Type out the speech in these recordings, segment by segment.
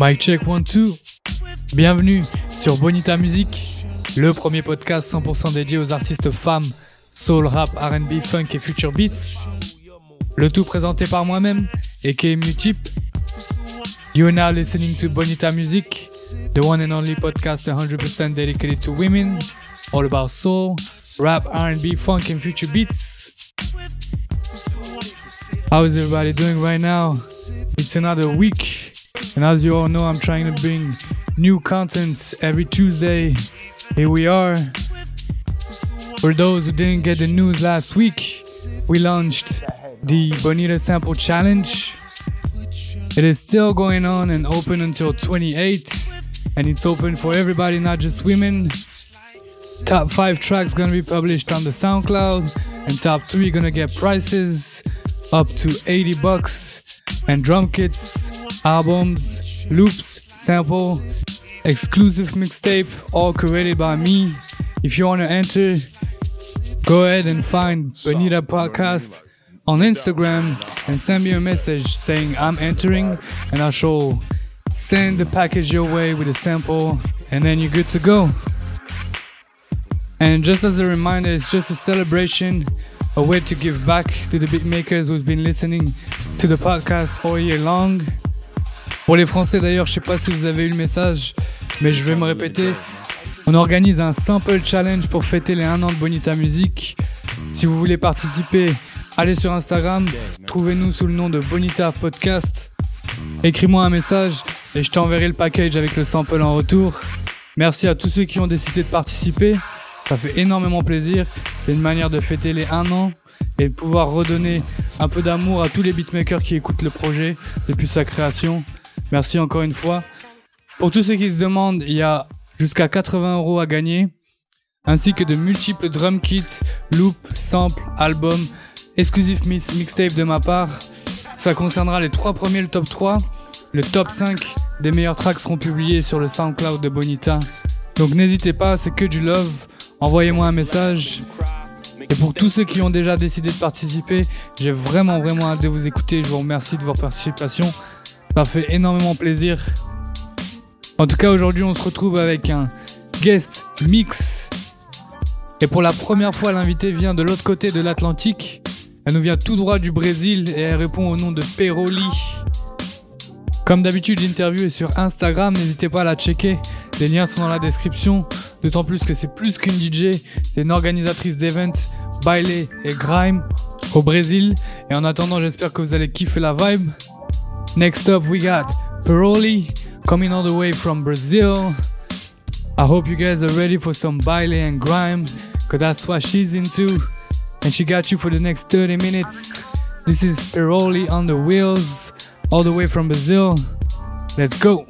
Mic check one two. Bienvenue sur Bonita Music, le premier podcast 100% dédié aux artistes femmes, soul, rap, R&B, funk et future beats. Le tout présenté par moi-même, aka Mutip. You are now listening to Bonita Music, the one and only podcast 100% dedicated to women, all about soul, rap, R&B, funk and future beats. How is everybody doing right now? It's another week, and as you all know, I'm trying to bring new content every Tuesday. Here we are. For those who didn't get the news last week, we launched the Bonita Sample Challenge. It is still going on and open until 28, and it's open for everybody, not just women. Top five tracks gonna be published on the SoundCloud, and top three gonna get prices up to 80 bucks, and drum kits, albums, loops, sample, exclusive mixtape, all curated by me. If you wanna enter, go ahead and find Bonita Podcast on Instagram and send me a message saying I'm entering, and I shall send the package your way with a sample, and then you're good to go. And just as a reminder, it's just a celebration, a way to give back to the beatmakers who've been listening to the podcast all year long. Pour les Français d'ailleurs, je sais pas si vous avez eu le message, mais je vais me répéter. On organise un sample challenge pour fêter les 1 an de Bonita Music. Si vous voulez participer, allez sur Instagram, trouvez-nous sous le nom de Bonita Podcast. Écris-moi un message et je t'enverrai le package avec le sample en retour. Merci à tous ceux qui ont décidé de participer. Ça fait énormément plaisir. C'est une manière de fêter les 1 an et de pouvoir redonner un peu d'amour à tous les beatmakers qui écoutent le projet depuis sa création. Merci encore une fois. Pour tous ceux qui se demandent, il y a jusqu'à 80 euros à gagner, ainsi que de multiples drum kits, loops, samples, albums, exclusifs mix, mixtape de ma part. Ça concernera les trois premiers, le top 3. Le top 5 des meilleurs tracks seront publiés sur le SoundCloud de Bonita. Donc n'hésitez pas, c'est que du love. Envoyez-moi un message. Et pour tous ceux qui ont déjà décidé de participer, j'ai vraiment vraiment hâte de vous écouter. Je vous remercie de votre participation. Ça fait énormément plaisir. En tout cas, aujourd'hui, on se retrouve avec un guest mix. Et pour la première fois, l'invité vient de l'autre côté de l'Atlantique. Elle nous vient tout droit du Brésil et elle répond au nom de Peroli. Comme d'habitude, l'interview est sur Instagram, n'hésitez pas à la checker. Les liens sont dans la description. D'autant plus que c'est plus qu'une DJ, c'est une organisatrice d'events, baile et grime au Brésil. Et en attendant, j'espère que vous allez kiffer la vibe. Next up, we got Peroli coming all the way from Brazil. I hope you guys are ready for some baile and grime, cause that's what she's into. And she got you for the next 30 minutes. This is Peroli on the wheels, all the way from Brazil. Let's go.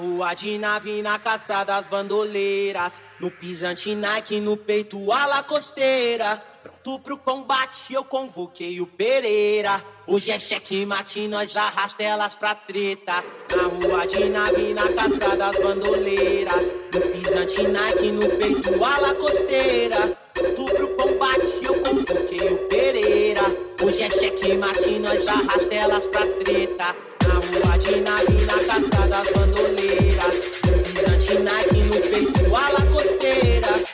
Rua de nave, na caça das bandoleiras. No pisante Nike, no peito a la costeira. Pronto pro combate, eu convoquei o Pereira. Hoje é cheque mate, nós arrasta elas pra treta. Na rua de nave, na caça das bandoleiras. No pisante Nike, no peito a la costeira. Pronto pro combate, eu convoquei o Pereira. Hoje é cheque mate, nós arrasta elas pra treta na rua de narina, caçada as bandoleiras. Brisante Nike no peito, ala costeira.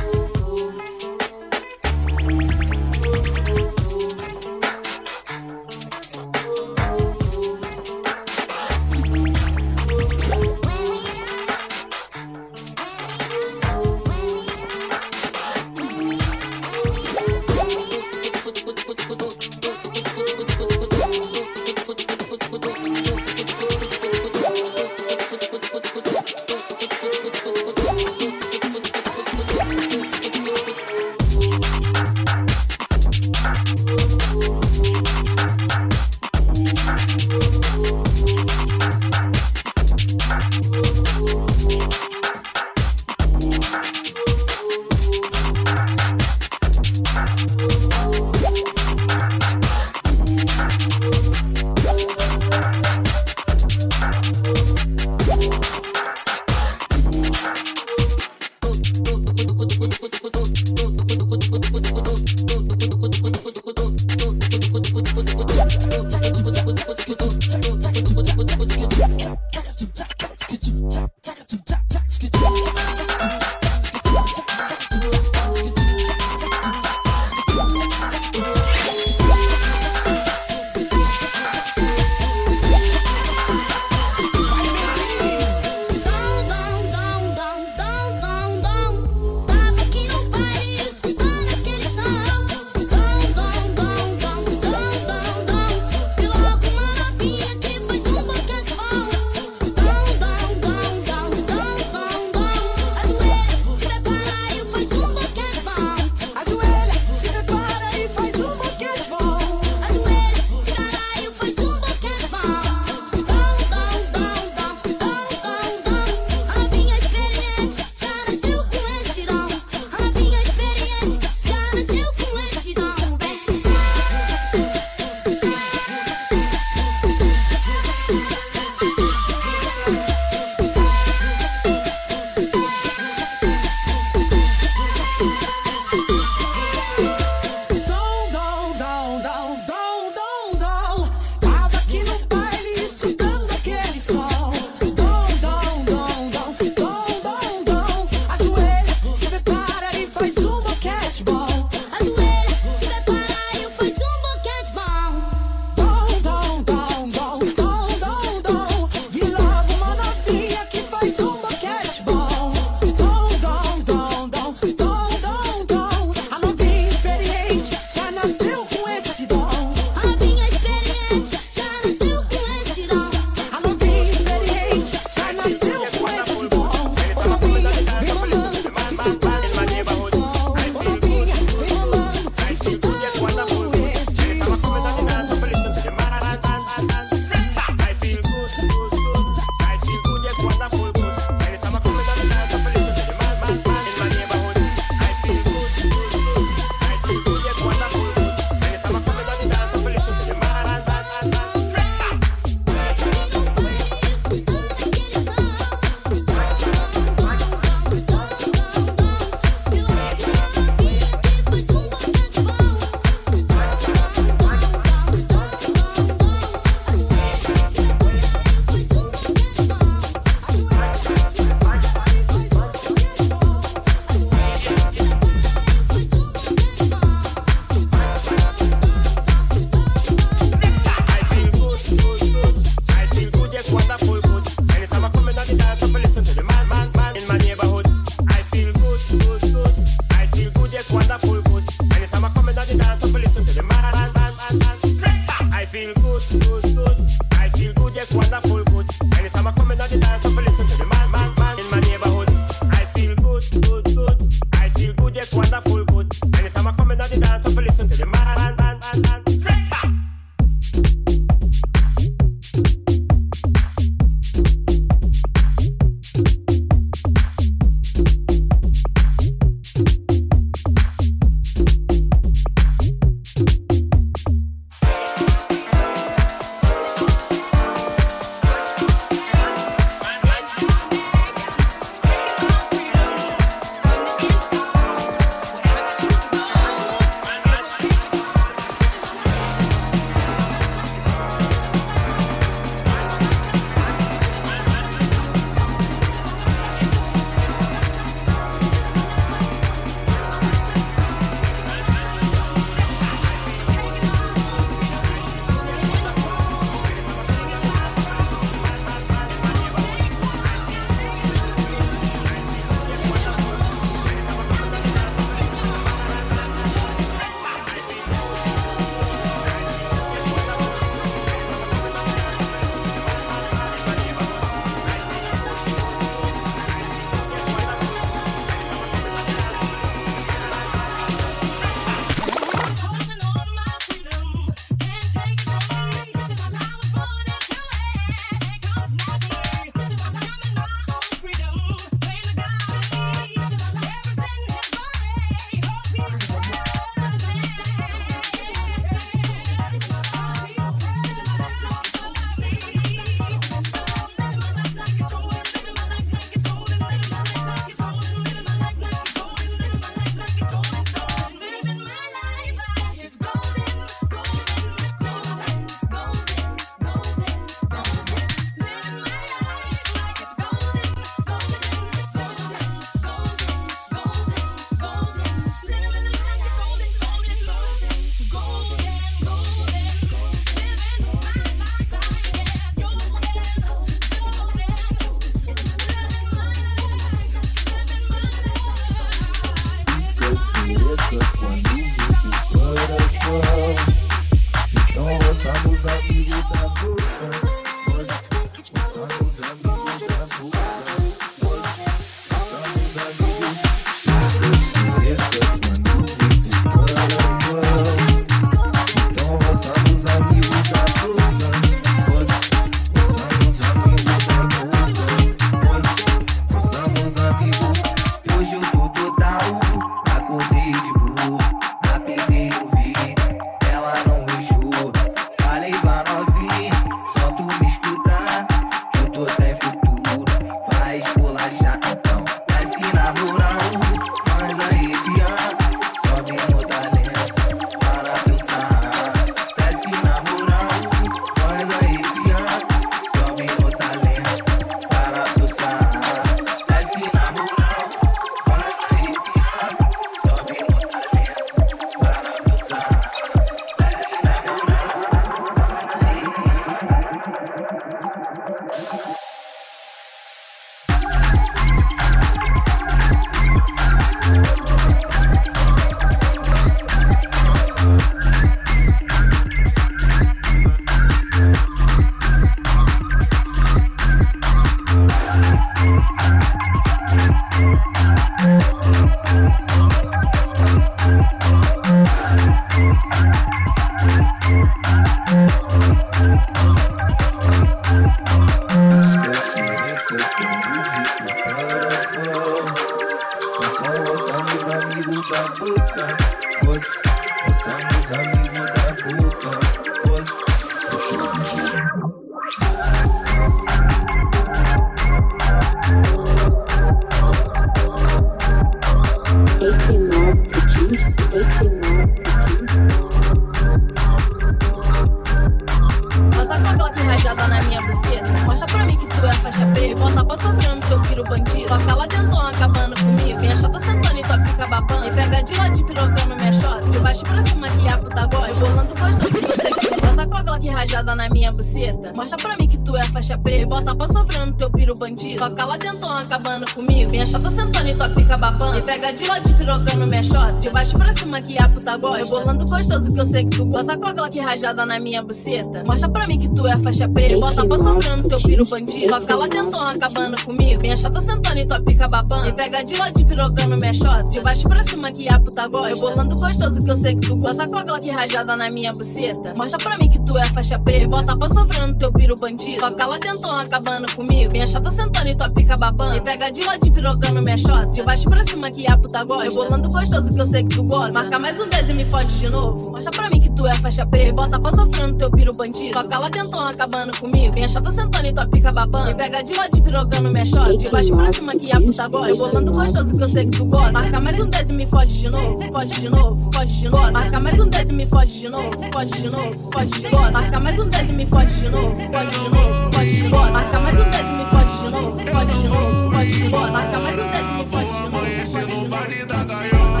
No teu piro bandido. Só cala dentão acabando comigo. Minha chata sentando e tua pica babando. E pega de lado pirocando minha shot. De baixo pra cima que a puta gosta. Rebolando gostoso que eu sei que tu gosta. Coca que rajada na minha buceta. Mostra pra mim que tu é faixa preta. Bota pra sofrer no teu piro bandido. Só cala dentão acabando comigo. Minha chata sentando e tua pica babando. E pega de lado pirocando minha shot. De baixo pra cima que a puta gosta. Rebolando gostoso que eu sei que tu gosta. Coca que rajada na minha buceta. Mostra pra mim que tu é faixa preta. Bota pra sofrer no teu piro bandido. Só cala dentão acabando comigo. Minha chata sentando e tua pica babando. E pega de lado pirocando minha shot. De baixo pra cima que a puta gosta. Rebolando gostoso que eu sei que tu gosta. Marca mais um 10 e me fode de novo. Mostra pra mim que tu é faixa preta. Bota pra sofrer no teu piro bandido. Só cala dentão acabando comigo. Minha chata sentando e tua pica babando. E pega de lado pirocando minha shot. De baixo pra cima que a puta gosta. Rebolando gostoso que eu sei que tu gosta. Marca mais um 10 e me fode de novo. Fode de novo, fode de novo. Marca mais um 10 e me fode de novo. Fode de novo, fode de novo. Marca mais um 10 e me fode de novo. Fode de novo, fode de novo. Marca mais um 10 e me fode de novo. Fode de novo, fode de novo. Marca mais um 10 e me fode de novo. amanhecer no baile da gaiola.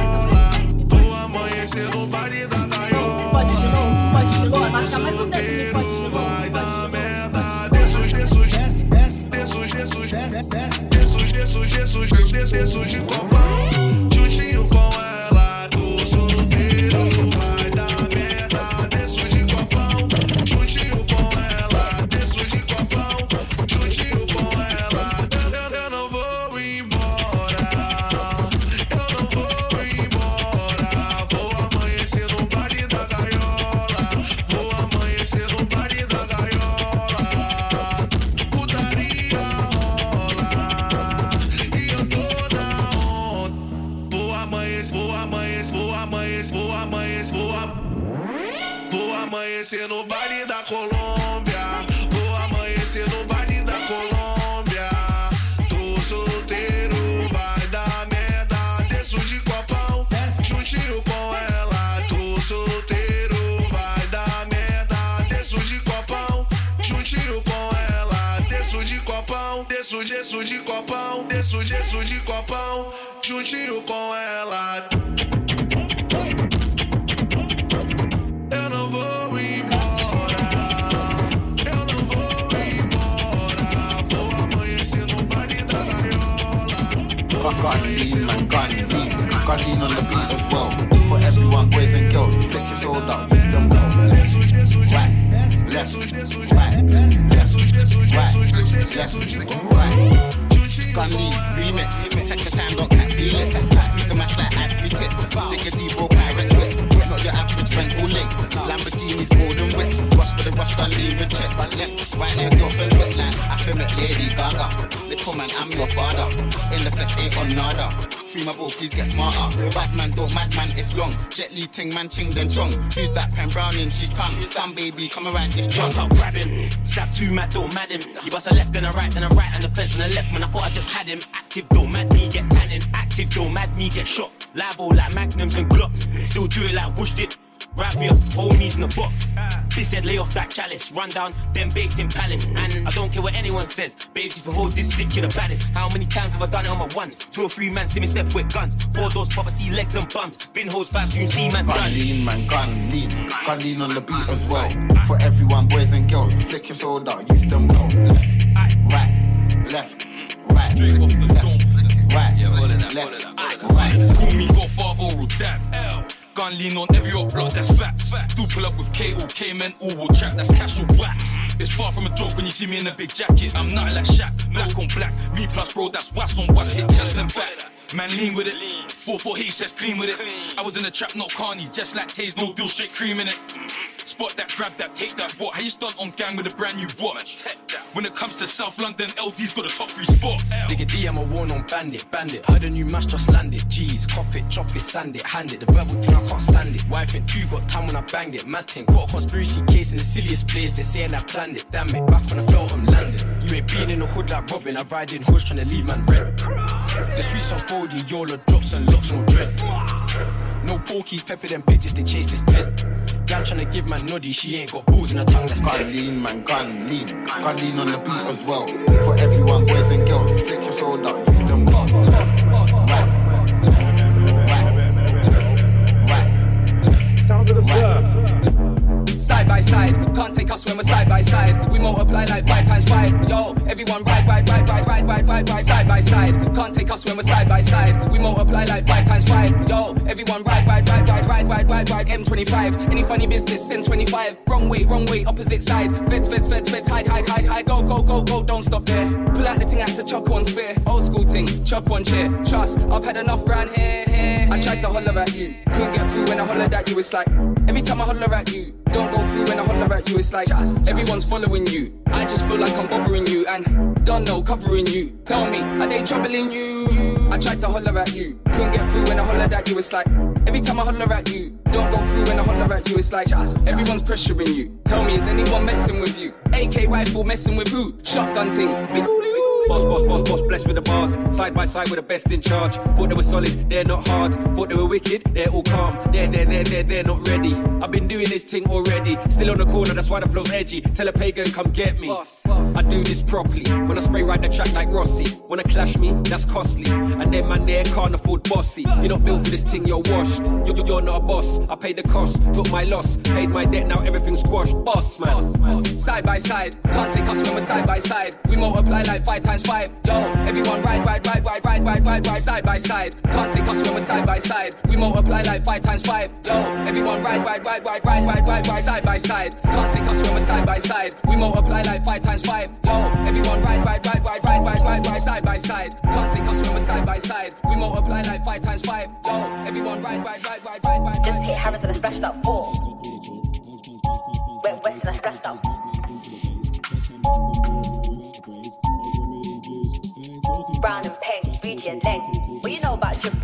Vou amanhecer no baile da gaiola. Fode de novo, fode de novo. Marca mais um 10 e me fode desço, desço de copão. Desço, desço de copão, juntinho com ela. Eu não vou embora. Eu não vou embora. Vou amanhecer no baile da gaiola. Lean. Got lean on the beat as well. For everyone, boys and girls, flick your soul use them well. Right, left, right, left, left, right. Gun remix. Take your time, don't cat feel it. Use the match like ice cream tips. Dig a deep roll, pirates wet. Not your average friend, all late. Lamborghinis wet. Rush for the rush, lean with check. But left, right, left, girlfriend line. I feel it, Lady Gaga. Little man, I'm your father. In the flesh, ain't on nada. Free my please get smarter. Bad man, don't mad man, it's long. Jet Li ting man, ching then chong. Who's that pen browning? She's tongue. Damn baby, come around this drunk. out, grab him. Stab two mad, don't mad him. You bust a left and a right and a right and a fence and a left. Man, I thought I just had him. Active, don't mad me, get tanning. Active, don't mad me, get shot. Live all like magnums and glocks. Still do it like whoosh did. Right for your homies in the box. They said lay off that chalice. Run down, then baked in palace. And I don't care what anyone says. Babes, if you hold this stick, you're the baddest. How many times have I done it on my ones? Two or three man, see me step with guns. Four doors pop, I see legs and bums. Bin hoes fast, you see man Gun done. lean, man, gun lean. Gun lean on the beat as well. For everyone, boys and girls, flick your soul out, use them well. Left, right, left, right, left, right, left, right. Call me Godfather or dad. Gun lean on every up block, that's facts. Do pull up with K or K men, all will track, that's cash or wax. It's far from a joke when you see me in a big jacket. I'm not like Shaq, black on black. Me plus bro, that's wax on wax, hit chest and back. Man, lean with it. 4 4 H, just clean with it. I was in the trap, not Carney, just like Taze, no deal, straight cream in it. Spot that, grab that, take that, what? How you stunt on gang with a brand new watch? When it comes to South London, LD's got a top three spot. Digga D, I'm a worn on bandit, bandit. Heard a new match just landed. G's, cop it, chop it, sand it, hand it. The verbal thing, I can't stand it. Wife and two got time when I banged it. Mad thing, got a conspiracy case in the silliest place. They saying I planned it. Damn it, back when I felt I'm landed. You ain't been in the hood like Robin. I ride in hoods trying to leave man red. The sweets of Bodie, Yola drops and locks, no dread. No porkies, pepper them pigeons, they chase this pet. Gal trying to give man noddy, she ain't got balls in her tongue, that's Gun dead. lean, man, gun lean. Gun lean on the beat as well. For everyone, boys and girls, flick your soul out, use them well. Left, right, left, right, right. Side by side, can't take us when we're side. by side. We multiply like five times five. Yo, everyone ride, ride, ride, ride, ride, ride, ride, ride, side by side. Can't take us when we're side by side. We multiply like five times five. Yo, everyone ride, ride, ride, ride, ride, ride, ride, ride. M25. Any funny business, send 25. Wrong way, wrong way, opposite side. Feds, feds, feds, feds, hide, hide, hide, hide. Go, go, go, go, don't stop there. Pull out the thing, I have to chuck one spear. Old school thing, chuck one chair. Trust, I've had enough round here, here. I tried to holler at you, couldn't get through when I hollered at you. It's like every time I holler at you, don't go through when I holler at you. It's like everyone's following you. I just feel like I'm bothering you and don't know covering you. Tell me, are they troubling you? I tried to holler at you, couldn't get through when I hollered at you. It's like every time I holler at you, don't go through when I holler at you. It's like everyone's pressuring you. Tell me, is anyone messing with you? AK rifle messing with who? Shotgun ting. Big hoolie hoo. Boss, boss, boss, boss, blessed with the bars. Side by side with the best in charge. Thought they were solid, they're not hard. Thought they were wicked, they're all calm. They're, they're, they're, they're, they're not ready. I've been doing this thing already. Still on the corner, that's why the flow's edgy. Tell a pagan, come get me. I do this properly. When I spray right the track like Rossi. Wanna clash me, that's costly. And then man, they can't afford bossy. You're not built for this thing, you're washed. You're, you're- you're not a boss. I paid the cost, took my loss. Paid my debt, now everything's squashed. Boss, man. Side by side, can't take us when we're side by side. We multiply like five times five. Yo, everyone ride, ride, ride, ride, ride, ride, ride, ride, side by side. Can't take us when we're side by side. We multiply like five times five. Yo, everyone ride, ride, ride, ride, ride, ride, ride, ride, side by side. Can't take us when we're side by side. We multiply like five times five. Yo, everyone ride, ride, ride, ride, ride, ride, ride, ride, side by side. Can't take us when we're side by side. We multiply like five times five. Yo, everyone ride, ride, ride, ride, ride, ride. Just hit Harrods and I splashed up four. Brown and pink, Gucci and Leng. What you know about drip?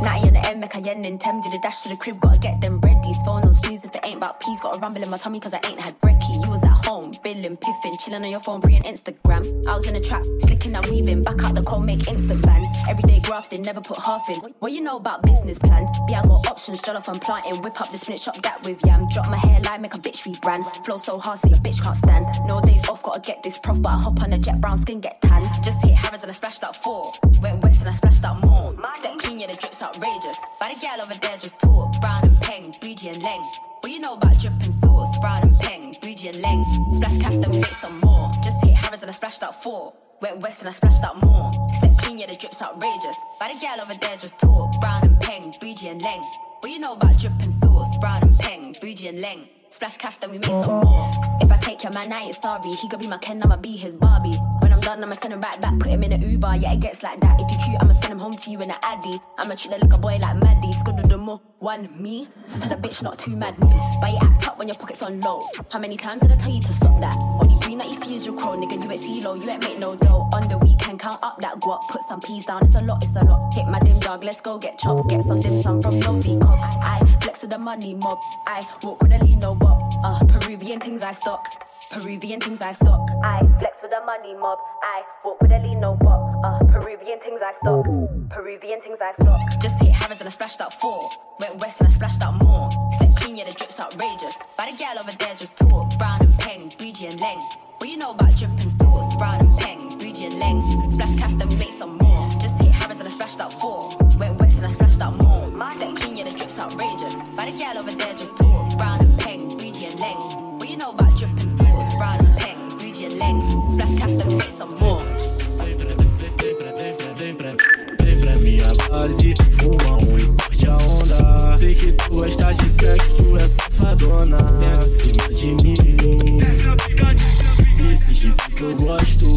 Natty on the M, make a yen in Tem, do the dash to the crib, gotta get them Phone on snooze if it ain't about peas, got a rumble in my tummy cause I ain't had brekkie. You was at home, billing, piffing, chilling on your phone, pre and Instagram. I was in a trap, slicking and weaving, back out the cold, make instant bands. Everyday grafting, never put half in. What you know about business plans? Be I got options, jollof and planting, whip up the spinach shop that with yam. Drop my hairline, make a bitch rebrand. Flow so hard so your bitch can't stand. No days off, gotta get this prof, but I hop on a jet brown skin, get tan. Just hit Harrods and I splashed up four. Went west and I splashed up more. Step clean, yeah, the drip's outrageous. By the gal over there just talk. Brown and peng, bougie and leng. What you know about dripping sauce? Brown and peng, bougie and leng. Splash cash, then we make some more. Just hit Harrods and I splashed up four. Went west and I splashed up more. Step clean, yeah, the drip's outrageous. By the gal over there just talk. Brown and peng, bougie and leng. What you know about dripping sauce? Brown and peng, bougie and leng. Splash cash, then we make some more. If I take your man, I ain't sorry. He could be my Ken, I'ma be his Barbie. I'ma send him right back, put him in an Uber. Yeah, it gets like that. If you cute, I'ma send him home to you in an Addy. I'ma treat the little boy like Maddie. Scuddle the more. One me, so tell the bitch not too mad me. But you act up when your pockets on low. How many times did I tell you to stop that? Only green that you see is your crow, nigga. You ain't see low, you ain't make no dough. On the weekend, count up that guap, put some peas down. It's a lot, it's a lot. Hit my dim dog, let's go get chopped. Get some dim sum from Novi Cop. I flex with the money mob. I walk with a lean no bop. Uh, Peruvian things I stock. Peruvian things I stock. I flex money mob. I walk with a lean no bop. Uh, Peruvian things I stock. Peruvian things I stock. Just hit Harrods and I splashed out four. Went west and I splashed out more. Step clean, yeah, the drip's outrageous. By the gal over there just talk. Brown and peng, bougie and leng. What you know about drip and sauce? Brown and cima de mim. Desse jeito que eu gosto.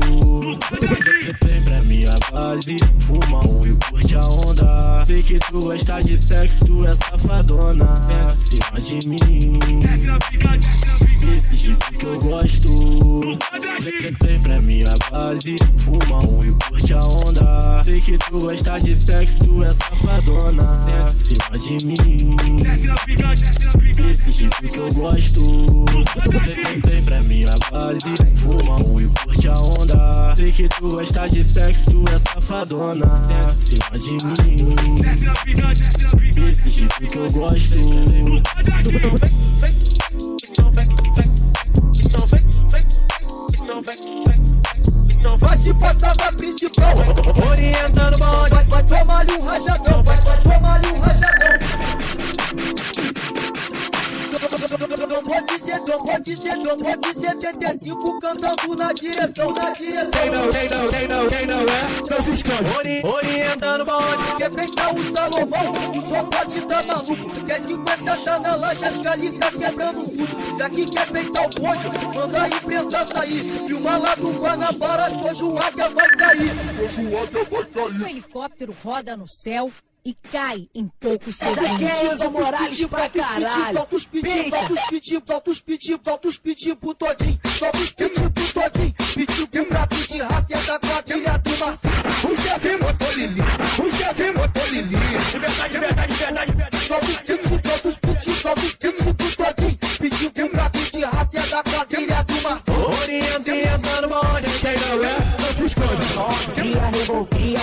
Vem pra minha base, fuma um e curte a onda. Sei que tu gosta de sexo, tu é safadona. Senta cima de mim. Desse jeito que eu gosto. Vem, pra minha base, fuma um e curte a onda. Sei que tu gosta de sexo, tu é safadona. Senta cima de mim. safadona, sexy de mim. Desce na pica, desce na pica. Desse jeito que eu gosto. Então vem, então vem, então vem, então vem, então vai te passar pra principal. Orientando pra onde? Vai tomar-lhe um rajadão, vai tomar-lhe um rajadão. Não pode ser, não pode pode ser, não pode ser 75 cantando na direção, na direção. Quem não, quem não, quem não, quem não é? Não se esconde. Ori, orientando bonde. Quer fechar o Salomão? Só pode tá maluco. Quer 50 tá na as gali tá quebrando o suco. Já que quer fechar o bonde, manda a imprensa sair. Filma lá do Guanabara, hoje o águia vai cair. Hoje o águia vai cair. O helicóptero roda no céu e cai em poucos Essa segundos. aqui é Enzo Morales pra caralho. Solta os pitinhos, solta os pitinhos, solta os pitinhos, solta os pitinhos pro todinho. Solta os pitinhos pro todinho. Pitinho com prato de raça da quadrilha do Marcinho. O chefe botou Lili, o chefe botou Lili. Liberdade, liberdade, liberdade, liberdade. Solta os pitinhos,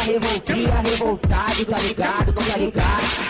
revoltia, revoltado, tá ligado, não tá ligado.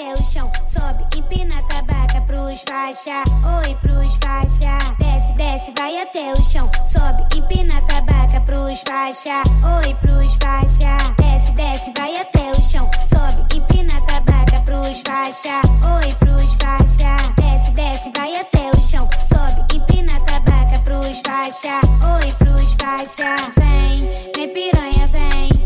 até o chão. Sobe, empina tabaca pros faixa. Oi, pros faixa. Desce, desce, vai até o chão. Sobe, empina tabaca pros faixa. Oi, pros faixa. Desce, desce, vai até o chão. Sobe, empina tabaca pros faixa. Oi, pros faixa. Desce, desce, vai até o chão. Sobe, empina tabaca pros faixa. Oi, pros faixa. Vem, vem piranha, vem.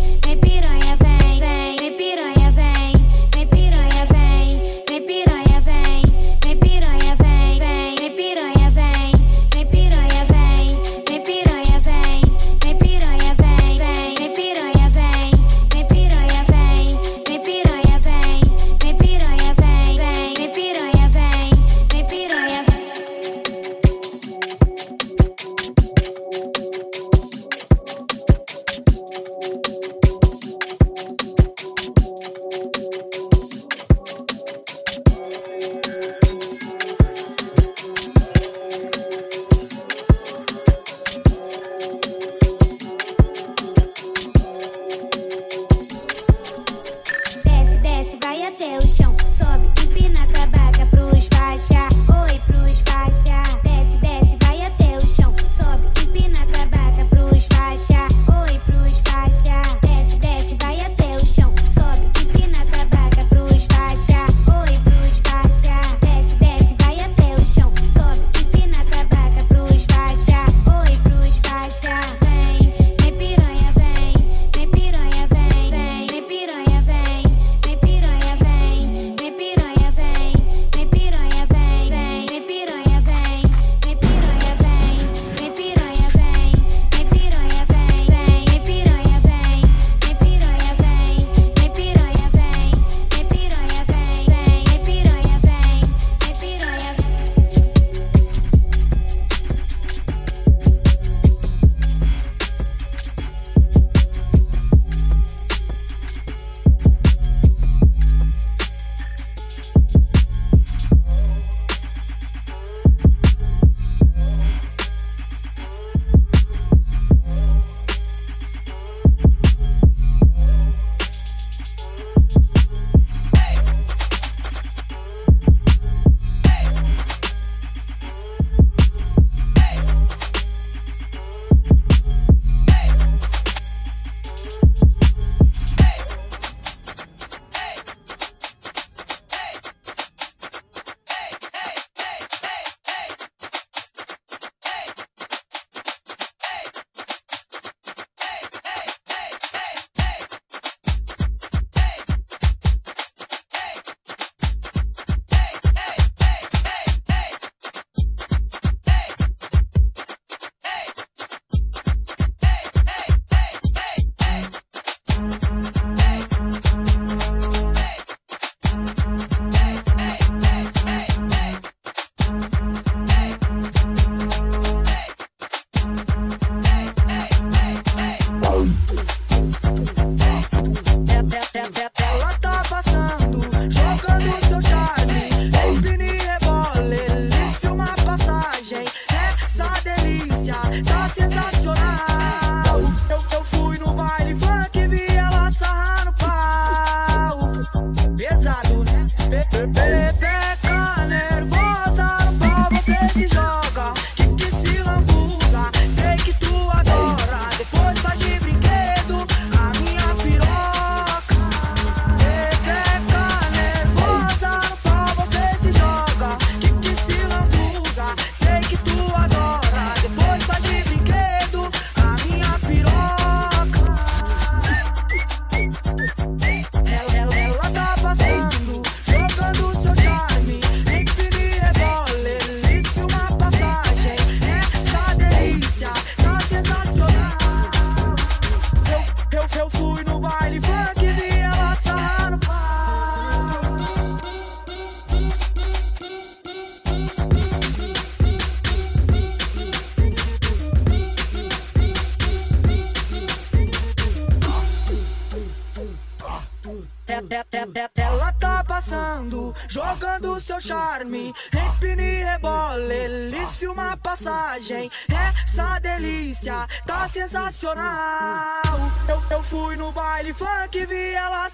Eu, eu fui no baile funk, vi ela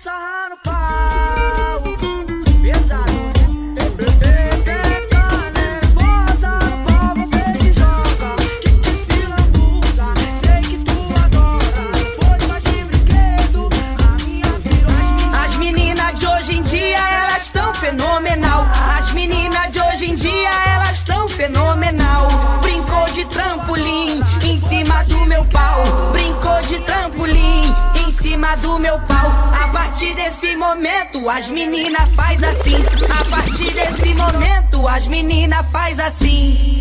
cima do meu pau. A partir desse momento, as meninas faz assim. A partir desse momento, as meninas faz assim.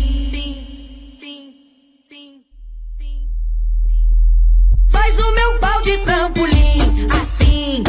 Faz o meu pau de trampolim, assim,